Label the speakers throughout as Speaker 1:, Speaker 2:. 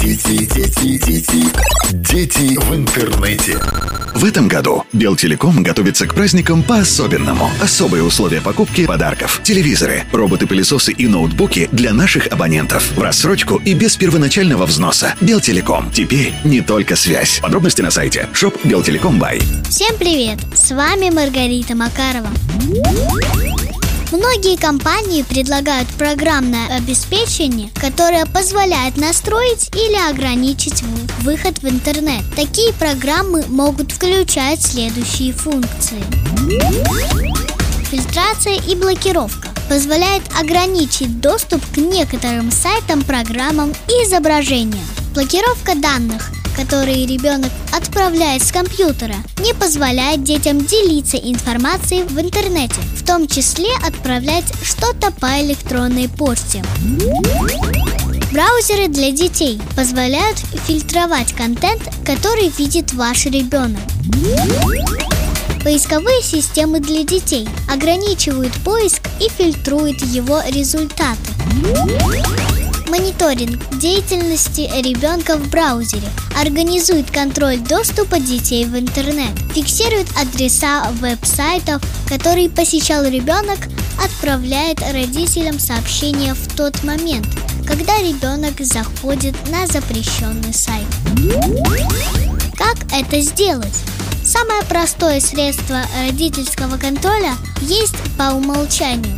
Speaker 1: Дети, дети, дети, дети в интернете. В этом году Белтелеком готовится к праздникам по-особенному. Особые условия покупки подарков. Телевизоры, роботы-пылесосы и ноутбуки для наших абонентов. В рассрочку и без первоначального взноса. Белтелеком. Теперь не только связь. Подробности на сайте shop Белтелеком Бай.
Speaker 2: Всем привет! С вами Маргарита Макарова. Многие компании предлагают программное обеспечение, которое позволяет настроить или ограничить выход в интернет. Такие программы могут включать следующие функции. Фильтрация и блокировка позволяет ограничить доступ к некоторым сайтам, программам и изображениям. Блокировка данных – которые ребенок отправляет с компьютера, не позволяет детям делиться информацией в интернете, в том числе отправлять что-то по электронной почте. Браузеры для детей позволяют фильтровать контент, который видит ваш ребенок. Поисковые системы для детей ограничивают поиск и фильтруют его результаты. Мониторинг деятельности ребенка в браузере организует контроль доступа детей в интернет, фиксирует адреса веб-сайтов, которые посещал ребенок, отправляет родителям сообщения в тот момент, когда ребенок заходит на запрещенный сайт. Как это сделать? Самое простое средство родительского контроля есть по умолчанию.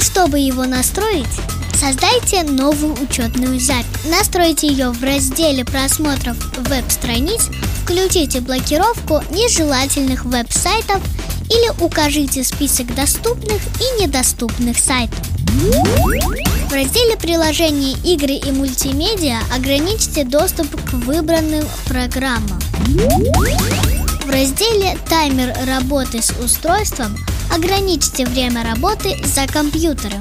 Speaker 2: Чтобы его настроить, Создайте новую учетную запись. Настройте ее в разделе просмотров веб-страниц, включите блокировку нежелательных веб-сайтов или укажите список доступных и недоступных сайтов. В разделе приложения игры и мультимедиа ограничьте доступ к выбранным программам. В разделе «Таймер работы с устройством» ограничьте время работы за компьютером.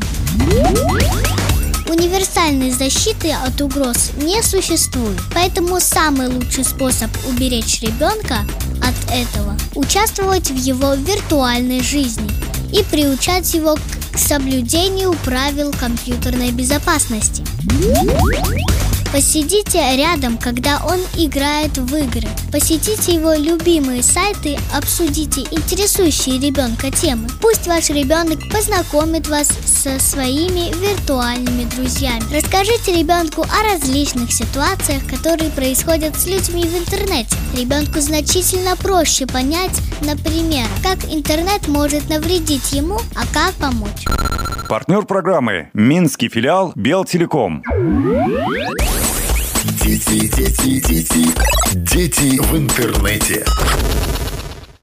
Speaker 2: Универсальной защиты от угроз не существует, поэтому самый лучший способ уберечь ребенка от этого – участвовать в его виртуальной жизни и приучать его к соблюдению правил компьютерной безопасности. Посидите рядом, когда он играет в игры. Посетите его любимые сайты, обсудите интересующие ребенка темы. Пусть ваш ребенок познакомит вас со своими виртуальными друзьями. Расскажите ребенку о различных ситуациях, которые происходят с людьми в интернете. Ребенку значительно проще понять, например, как интернет может навредить ему, а как помочь.
Speaker 3: Партнер программы Минский филиал Белтелеком.
Speaker 1: Дети, дети, дети, дети в интернете.